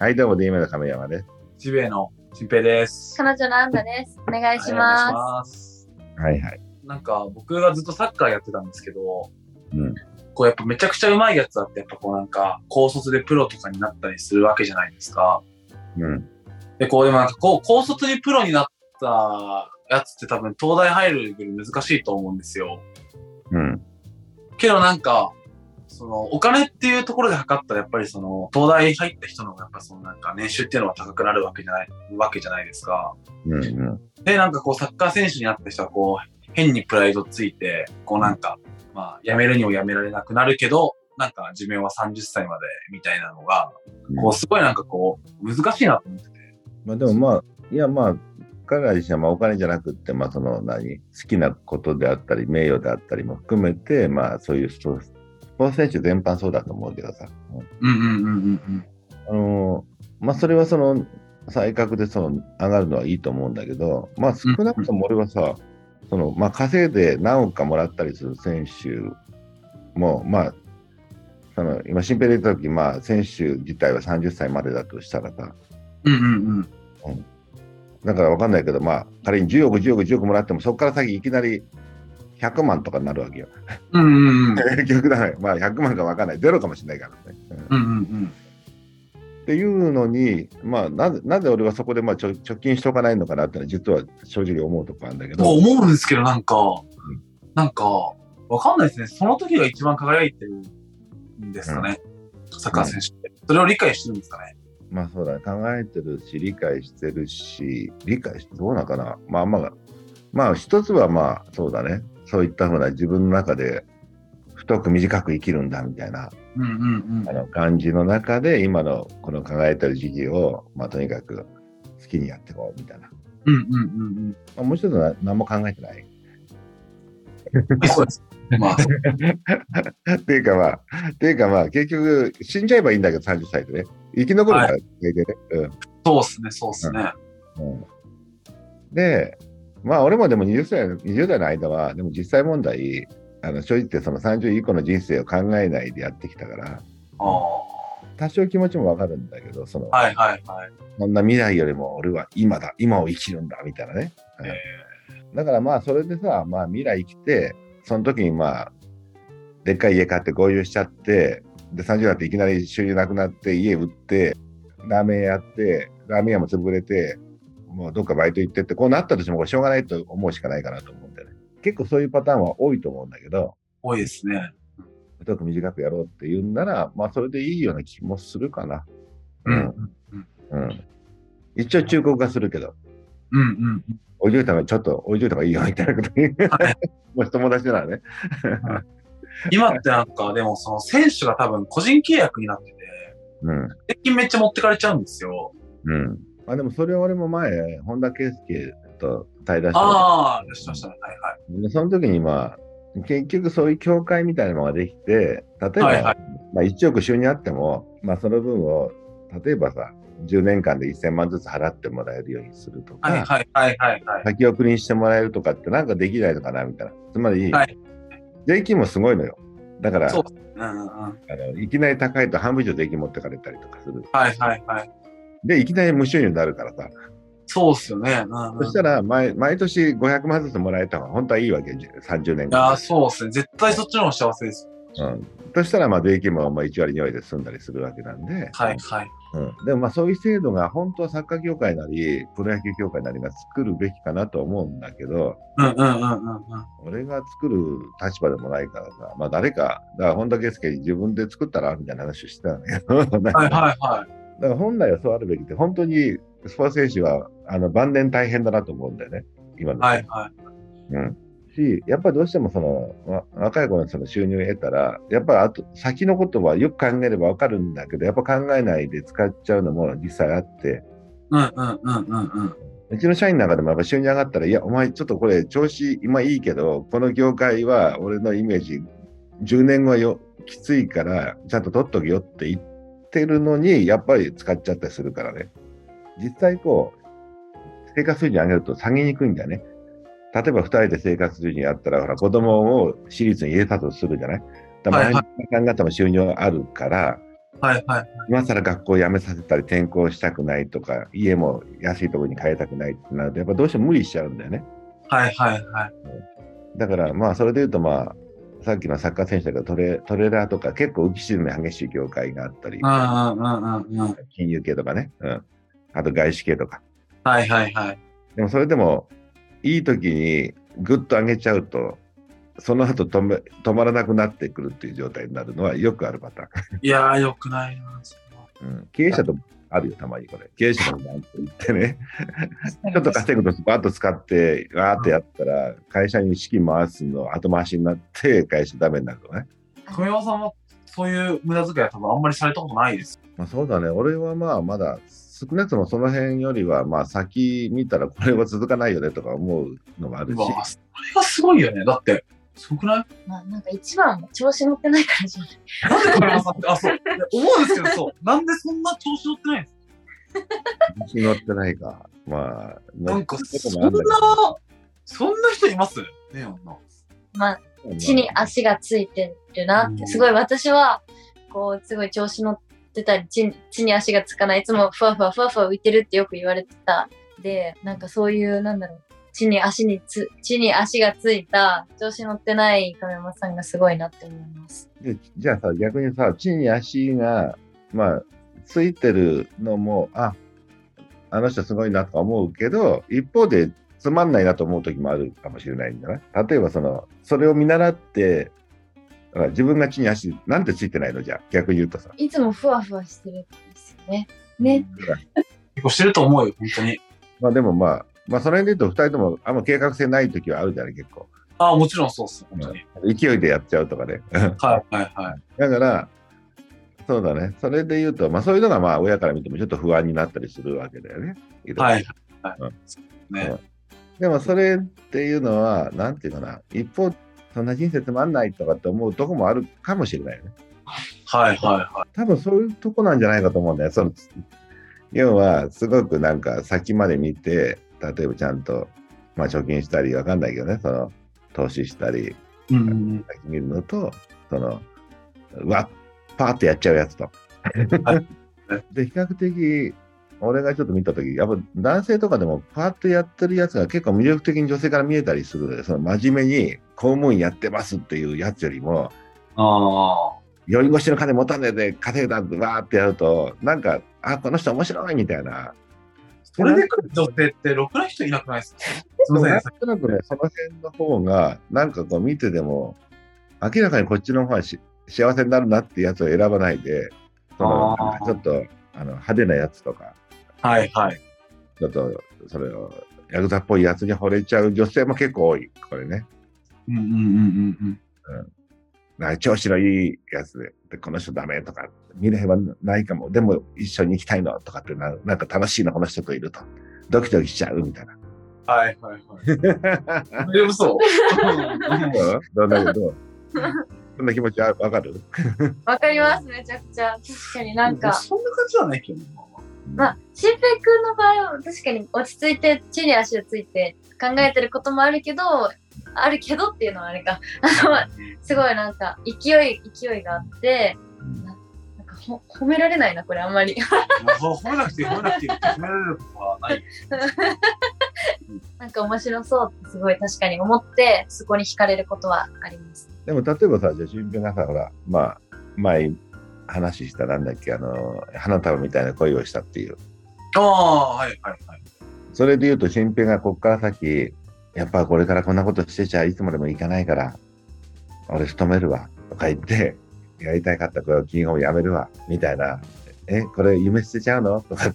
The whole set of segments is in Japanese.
はい、どうも、D メの亀山です。ジベイの新平です。彼女のアンナです。お願いしはいお願いしまます。はいはい。なんか僕がずっとサッカーやってたんですけど、うん。こうやっぱめちゃくちゃ上手いやつだってやっぱこうなんか高卒でプロとかになったりするわけじゃないですか。うん。で、こうでもなんかこう高卒にプロになったやつって多分東大入るレベル難しいと思うんですよ。うん。けどなんか、そのお金っていうところで測ったらやっぱりその東大入った人のやっぱそのなんか年収っていうのは高くなるわけじゃない、わけじゃないですか。うん。うん。で、なんかこう、サッカー選手になった人は、こう、変にプライドついて、こうなんか、まあ、辞めるにも辞められなくなるけど、なんか、寿命は30歳まで、みたいなのが、こう、すごいなんかこう、難しいなと思ってて。まあでもまあ、いやまあ、彼ら自身はまあお金じゃなくって、まあその何、好きなことであったり、名誉であったりも含めて、まあそういうスポーツ、スポーツ選手全般そうだと思うけどさ。うんうんうんうんうん。あのーまあそれはその、才覚でその上がるのはいいと思うんだけど、まあ少なくとも俺はさ、そのまあ稼いで何億かもらったりする選手も、まあ、その今、新平で言った時まあ選手自体は30歳までだとしたらさ、うんうんうん。だから分かんないけど、まあ、仮に10億、10億、10億もらっても、そこから先いきなり100万とかになるわけよ。うんうんうん。結局だね、まあ100万か分かんない、ゼロかもしれないからね。うんうんうんうん。っていうのに、まあ、なぜなぜ俺はそこでまあちょ貯金しておかないのかなってのは、実は正直思うとこあるんだけど、と思うんですけど、なんか、なんか、わかんないですね。その時が一番輝いてるんですかね。サッカー選手って。それを理解してるんですかね。まあそうだね、考えてるし、理解してるし、理解してどうなのかな。まあまあ、まあ一つはまあそうだね、そういったふうな自分の中で太く短く生きるんだみたいなうんうんうんあ。の感じの中で、今のこの考えてる時期を、まあとにかく好きにやっていこうみたいな。うんうんうんまあ、もう一つは何も考えてない。うん。そうです。まあ、っていうかまあ、っていうかまあ、結局死んじゃえばいいんだけど、30歳でね。生き残るから、全然ね。うんそうっすね、そうっすね。うんで、まあ俺もでも20歳 ,20 代の間は、でも実際問題、あの正直言ってその30以降の人生を考えないでやってきたから、ああ。多少気持ちもわかるんだけど、その、はいはいはい。そんな未来よりも俺は今だ、今を生きるんだ、みたいなね。うんえだからまあそれでさ、まあ未来生きて、その時にまあ、でっかい家買って合流しちゃって、で30になっていきなり収入なくなって家売って、ラーメン屋やって、ラーメン屋も潰れて、もうどっかバイト行ってって、こうなったとしてもしょうがないと思うしかないかなと思うんだよね。結構そういうパターンは多いと思うんだけど、多いですね。太く短くやろうって言うんなら、まあそれでいいような気もするかな。うん。うんうん。一応忠告はするけど、うんうん。置いといた方がちょっと置いといた方がいいよみたいなこと言うはい もし友達ならね。今ってなんか、でもその選手が多分個人契約になってて、うん。平均めっちゃ持ってかれちゃうんですよ。うん。あでもそれは俺も前、本田圭佑と対談してああ、出しましたね。はいはい。でその時にまあ、結局そういう協会みたいなのができて、例えば、はいはいまあ、1億収入あっても、まあ、その分を、例えばさ、10年間で1000万ずつ払ってもらえるようにするとか、はいはいはいはいはい。先送りにしてもらえるとかってなんかできないのかなみたいな。つまり、はい税金もすごいのよ。だから、そううんうんうん。あのいきなり高いと半分以上税金持ってかれたりとかする。はいはいはい。で、いきなり無収入になるからさ。そうっすよね。うんうん、そしたら毎、毎年500万ずつもらえた方が本当はいいわけ、30年いやー間。そうっすね。絶対そっちの方が幸せです。うん。そしたら、まあ、税金もまあ1割、2割で済んだりするわけなんで、はいはい。うん、でもまあそういう制度が本当はサッカー協会なり、プロ野球協会なりが作るべきかなと思うんだけど、うんうんうんうんうん。俺が作る立場でもないからさ、まあ誰か、だから本田圭佑に自分で作ったらみたいな話をしてたんだけど、はいはいはい。だから本来はそうあるべきで、本当にスポーツ選手はあの晩年大変だなと思うんだよね、今の。はいはい。うん。し、やっぱりどうしてもその、わ若い頃にその収入を得たら、やっぱりあと先のことはよく考えればわかるんだけど、やっぱ考えないで使っちゃうのも実際あって、うんうんうんうんうん。うちの社員の中でもやっぱ収入上がったら、いや、お前ちょっとこれ調子今いいけど、この業界は俺のイメージ、10年後はよきついから、ちゃんと取っとけよって言ってるのに、やっぱり使っちゃったりするからね。実際こう、生活水準上げると下げにくいんだよね。例えば2人で生活水準やったら、ほら、子供を私立に入れたとするじゃない？だから考えても収入あるから、はいはい。今更学校辞めさせたり転校したくないとか、家も安いところに変えたくないってなると、やっぱどうしても無理しちゃうんだよね。はいはいはい。だからまあそれで言うとまあ、さっきのサッカー選手だけどトレトレーラーとか結構浮き沈み激しい業界があったり。金融系とかね、うん、あと外資系とか。はいはいはい。でもそれでもいい時にぐっと上げちゃうと、その後止め止まらなくなってくるっていう状態になるのはよくあるパターン。いやー、よくないな。うん、経営者ともあるよ、たまにこれ。経営者のなんて言ってね、ちょっと稼ぐとバッと使って、わーってやったら、会社に資金回すの後回しになって、会社ダメになるのね。富山さんはそういう無駄遣いは多分あんまりされたことないです。まあ、そうだね、俺はまあまだ、少なくともその辺よりは、まあ先見たらこれは続かないよねとか思うのもあるし、それがすごいよね。だって、すごくない？まあ、なんか一番調子乗ってないからじゃない。なんで富山さんって、あ、そう。いや思うんですけど、そう。なんでそんな調子乗ってないんです自信乗ってないか。まあ、かなんか、そんなそんな人います？ねえ、女。まあ、地に足がついてるなって、すごい私は、こう、すごい調子乗ってたり、地地に足がつかない、いつもふわふわふわふわ浮いてるってよく言われてた。で、なんかそういう、なんだろう、地に足につ、地に足がついた、調子乗ってない亀山さんがすごいなって思います。でじゃあさ、逆にさ、地に足が、まあ、ついてるのも、あ、あの人すごいなとか思うけど、一方でつまんないなと思う時もあるかもしれないんだな。例えばその、それを見習って、あ自分が地に足、なんでついてないのじゃ？あ、逆に言うとさ。いつもふわふわしてるんですよね。ね。結構してると思うよ、本当に。まあでもまあ、まあその辺で言うと、二人ともあんま計画性ない時はあるじゃない、結構。あもちろんそうっす、本当に。勢いでやっちゃうとかね。はいはいはい。だから、そうだね。それで言うと、まあそういうのがまあ親から見てもちょっと不安になったりするわけだよね。はいはい。うんね。でもそれっていうのは、なんていうかな、一方、そんな人生つまんないとかって思うとこもあるかもしれないよね。はいはいは多分そういうとこなんじゃないかと思うんだよ。その要は、すごくなんか先まで見て、例えばちゃんと、まあ貯金したり、わかんないけどね、その、投資したり、い。うん見るのと、その、うわっ、パーってやっちゃうやつと。は で、比較的、俺がちょっと見たとき、やっぱ男性とかでもパーッとやってるやつが結構魅力的に女性から見えたりするので、その真面目に公務員やってますっていうやつよりも、あ酔い越しの金持たねえで稼いだってわーってやると、なんか、あ、この人面白いみたいな。あ。それで来る女性ってろくな人いなくないですか？すみませんなん。となくね、その辺の方が、なんかこう見てても、明らかにこっちの方がし幸せになるなってやつを選ばないで、そのちょっとあの派手なやつとか、はいはい。ちょっとそれをヤクザっぽいやつに惚れちゃう女性も結構多い、これね。うんうんうんうんうん。なんか調子のいいやつで、でこの人ダメとか、未来はないかも、でも一緒に行きたいのとかってな、なんか楽しいの、この人といると。ドキドキしちゃうみたいな。はいはいはい。大丈夫そう。どんなことそんな気持ちわわかる？わかります、めちゃくちゃ。確かになんか。そんな感じはないけどな。まあ、新平くんの場合は確かに落ち着いて地に足をついて考えてることもあるけど、あるけどっていうのはあれか。あの、すごいなんか勢い、勢いがあって、ほ褒められないな、これあんまり。褒めなくて褒めなくて褒められることはない。なんか面白そうってすごい確かに思って、そこに惹かれることはあります。でも例えばさ、じゃあ、新平がさ、ほら、まあ、前話したなんだっけ、あの、花束みたいな恋をしたっていう。ああ、はいはいはい。それで言うと、新平がこっから先、やっぱこれからこんなことしてちゃいつまでもいかないから、俺勤めるわ、とか言って、やりたかったこれを金をやめるわ、みたいな。え、これ夢捨てちゃうの？とか。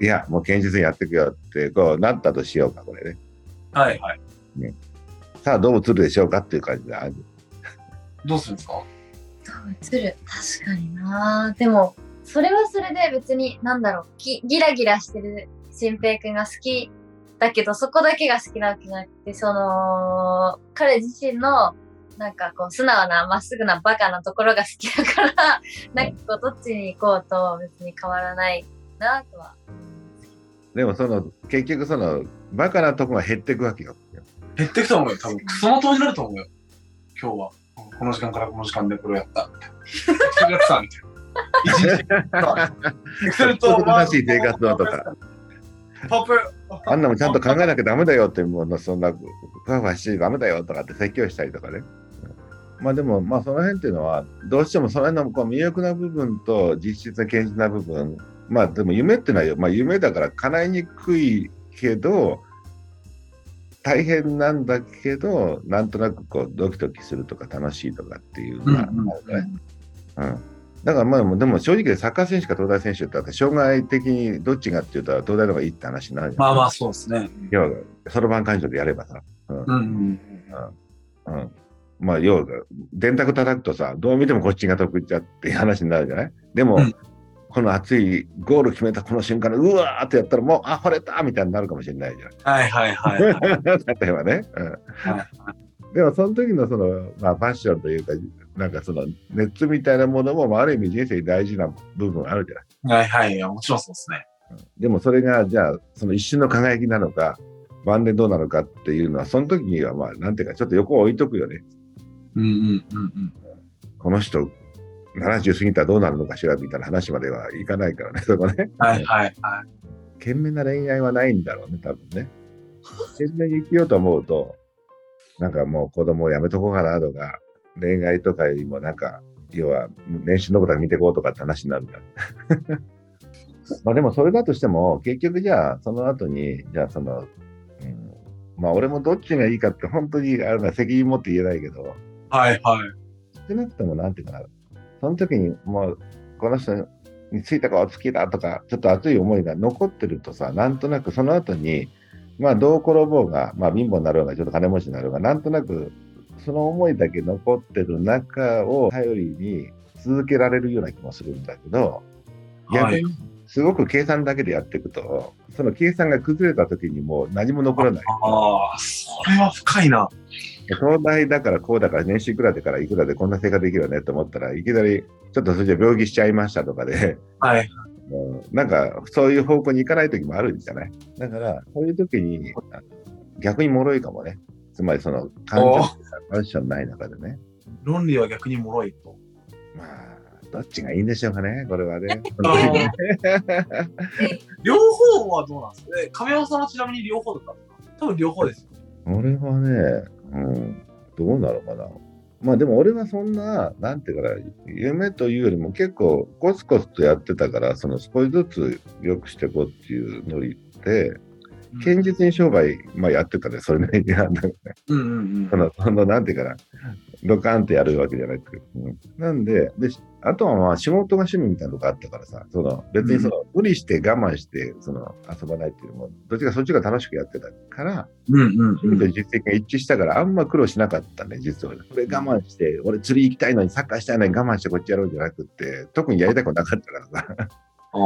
いや、もう現実にやっていくよって、こうなったとしようか、これね。はいはい。さあ、どう映るでしょうかっていう感じである。どうするんですか？どう映る確かになでも、それはそれで別に、なんだろう、ギギラギラしてる新平くんが好きだけど、そこだけが好きなわけじゃなくて、その、彼自身の、なんかこう、素直な、まっすぐな、バカなところが好きだから、なんかこう、どっちに行こうと別に変わらないなとは。でもその、結局その、バカなとこが減っていくわけよ。減ってきたと思うよ。多分、クソの通りになると思うよ。今日は。この時間からこの時間でこれをやった。みたいな。それやってたみたいな。一日。エクセルと正しい生活のとか。あんなもんちゃんと考えなきゃダメだよって、もうそんな、ふわふわしてダメだよとかって説教したりとかね。まあでも、まあその辺っていうのは、どうしてもその辺のこう魅力な部分と実質の堅実な部分、まあでも夢っていうのは、まあ夢だから叶いにくいけど、大変なんだけど、なんとなくこうドキドキするとか楽しいとかっていうのがあ。うん。だからまあ、でも正直サッカー選手か東大選手って障害的にどっちがって言ったら東大の方がいいって話になるじゃんまあまあ、そうですね。要は、そろばん感情でやればさ。うん。うんうん。うん。まあ、要は、電卓叩くとさ、どう見てもこっちが得意じゃっていう話になるじゃない？でも、うんこの熱いゴール決めたこの瞬間のうわーってやったらもう、あ、惚れたみたいになるかもしれないじゃん。はいはいはいはい。例えばね。うん。はいでも、その時のその、まあ、ファッションというか、なんかその、熱みたいなものも、まあ、ある意味人生に大事な部分あるじゃない？はいはい。もちろんそうですね。でも、それが、じゃあ、その一瞬の輝きなのか、晩年どうなのかっていうのは、その時には、まあ、なんていうか、ちょっと横を置いとくよね。うんうんうんうん。この人、70過ぎたらどうなるのかしらみたいな話まではいかないからね、そこね。はいはいはい。懸命な恋愛はないんだろうね、多分ね。懸命に生きようと思うと、なんかもう子供をやめとこうかなとか、恋愛とかよりもなんか、要は年収のことは見てこうとかって話になるから。まあでもそれだとしても、結局じゃあその後に、じゃあその、うん、まあ俺もどっちがいいかって本当にあるのは責任持って言えないけど、はいはい。少なくともなんていうかな、その時にもう、この人についた子は好きだとか、ちょっと熱い思いが残ってるとさ、なんとなくその後に、まあどう転ぼうが、まあ貧乏になろうが、ちょっと金持ちになろうが、なんとなくその思いだけ残ってる中を頼りに続けられるような気もするんだけど、逆にすごく計算だけでやっていくと、その計算が崩れた時にもう何も残らない。ああ、それは深いな。東大だからこうだから年収いくらでからいくらでこんな生活できるよねと思ったらいきなりちょっとそれじゃ病気しちゃいましたとかで、はい。もうなんかそういう方向に行かない時もあるんじゃないだからそういう時に逆に脆いかもね。つまりその感情がファッションない中でね。論理は逆に脆いと。まあ、どっちがいいんでしょうかね、これはね。両方はどうなんですかえ亀山さんはちなみに両方だったんですか多分両方ですよ。俺はね、うん、どうなのかな。まあでも俺はそんな、なんていうかな、夢というよりも結構コツコツとやってたから、その少しずつ良くしていこうっていうノリで、堅実に商売、まあやってたね、それなりに。なんだろうねうんうんうんそ。の、その、なんていうかな、ドカンってやるわけじゃなく、うんなんで、で、あとはまあ仕事が趣味みたいなとこあったからさ、その、別にその、無理して我慢して、その、遊ばないっていうのも、どっちかそっちが楽しくやってたから、うんうんうん。趣味と実績が一致したから、あんま苦労しなかったね、実は。これ我慢して、俺釣り行きたいのに、サッカーしたいのに我慢してこっちやろうじゃなくって、特にやりたくなかったからさ。あ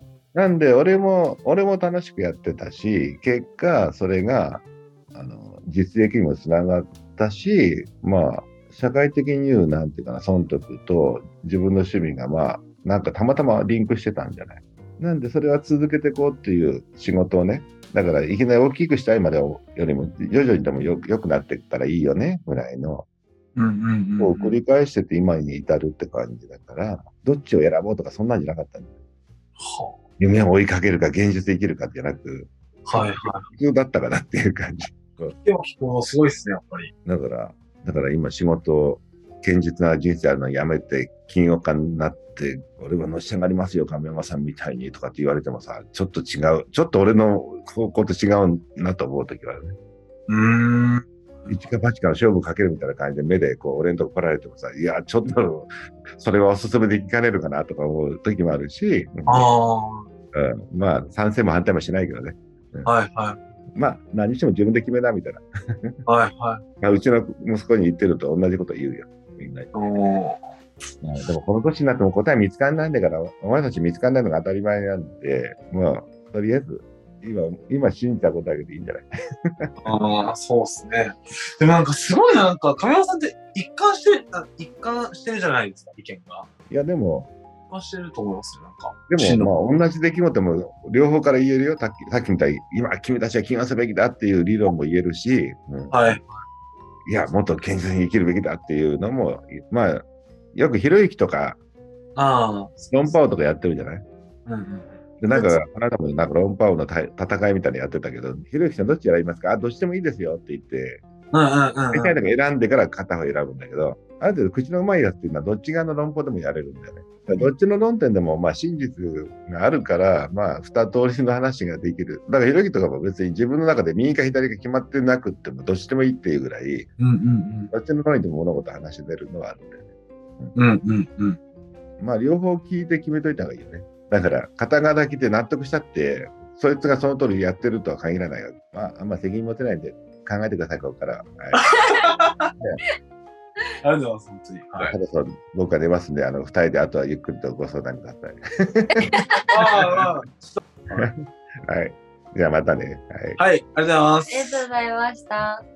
あ。なんで、俺も、俺も楽しくやってたし、結果、それが、あの、実益にもつながったし、まあ、社会的に言う、なんていうかな、損得と自分の趣味が、まあ、なんかたまたまリンクしてたんじゃないなんで、それは続けていこうっていう仕事をね、だから、いきなり大きくしたいまでよりも、徐々にでもよ良くなっていったらいいよね、ぐらいの、うんうんうん。を繰り返してて今に至るって感じだから、どっちを選ぼうとか、そんなんじゃなかったんだよは夢を追いかけるか、現実で生きるかじゃなく、はいは普通だったかなっていう感じ。い。でもすごいですね、やっぱり。だから、だから今仕事を、堅実な人生あるのやめて、金曜家になって、俺はのし上がりますよ、亀山さんみたいにとかって言われてもさ、ちょっと違う、ちょっと俺の方向と違うなと思うときはね、うーん。一か八かの勝負かけるみたいな感じで目でこう俺のとこ来られてもさ、いや、ちょっとそれはおすすめできかねるかなとか思う時もあるし、あうん、まあ賛成も反対もしないけどね。あ。はいはい。まあ何しても自分で決めなみたいな。はいはい。まあ、うちの息子に言ってると同じこと言うよ。みんなに。おでもこの年になっても答え見つかんないんだから、お前たち見つかんないのが当たり前なんで、まあ、とりあえず、今、今信じたことだけでいいんじゃない？ああ、そうっすね。でもなんかすごいな、なんか亀山さんって一貫してる、あ一貫してるじゃないですか、意見が。いや、でも、一貫してると思いますよ、なんか。でも、まあ、同じ出来事も両方から言えるよ。さっきさっきみたいに、今、君たちは気がすべきだっていう理論も言えるし、うんはい。いや、もっと堅実に生きるべきだっていうのも、まあ、よくひろゆきとかああ。論破王とかやってるじゃない？うんうん。で、なんか、あなたもなんか論破王のた戦いみたいなのやってたけど、ひろゆきさんどっち選びますか？あ、どっちでもいいですよって言って、うんうんうん大体なんか選んでから片方選ぶんだけど、ある程度口のうまいやつっていうのはどっち側の論法でもやれるんだよね。どっちの論点でもまあ真実があるから、まあ二通りの話ができる。だからひろゆきとかも別に自分の中で右か左か決まってなくってもどっちでもいいっていうぐらい、うんうんどっちの論にでも物事話せるのはあるんだよね。うん。うんうんうん。まあ両方聞いて決めといた方がいいよね。だから片側だけで納得したって、そいつがその通りやってるとは限らないよ。まああんま責任持てないんで考えてください、ここから。はい ありがとうございます、本当に。はい。ただそう僕は出ますんで、あの、二人であとはゆっくりとご相談ください。ああ、はい。じゃあまたね。はい。はい、ありがとうございますあり。がとうございました。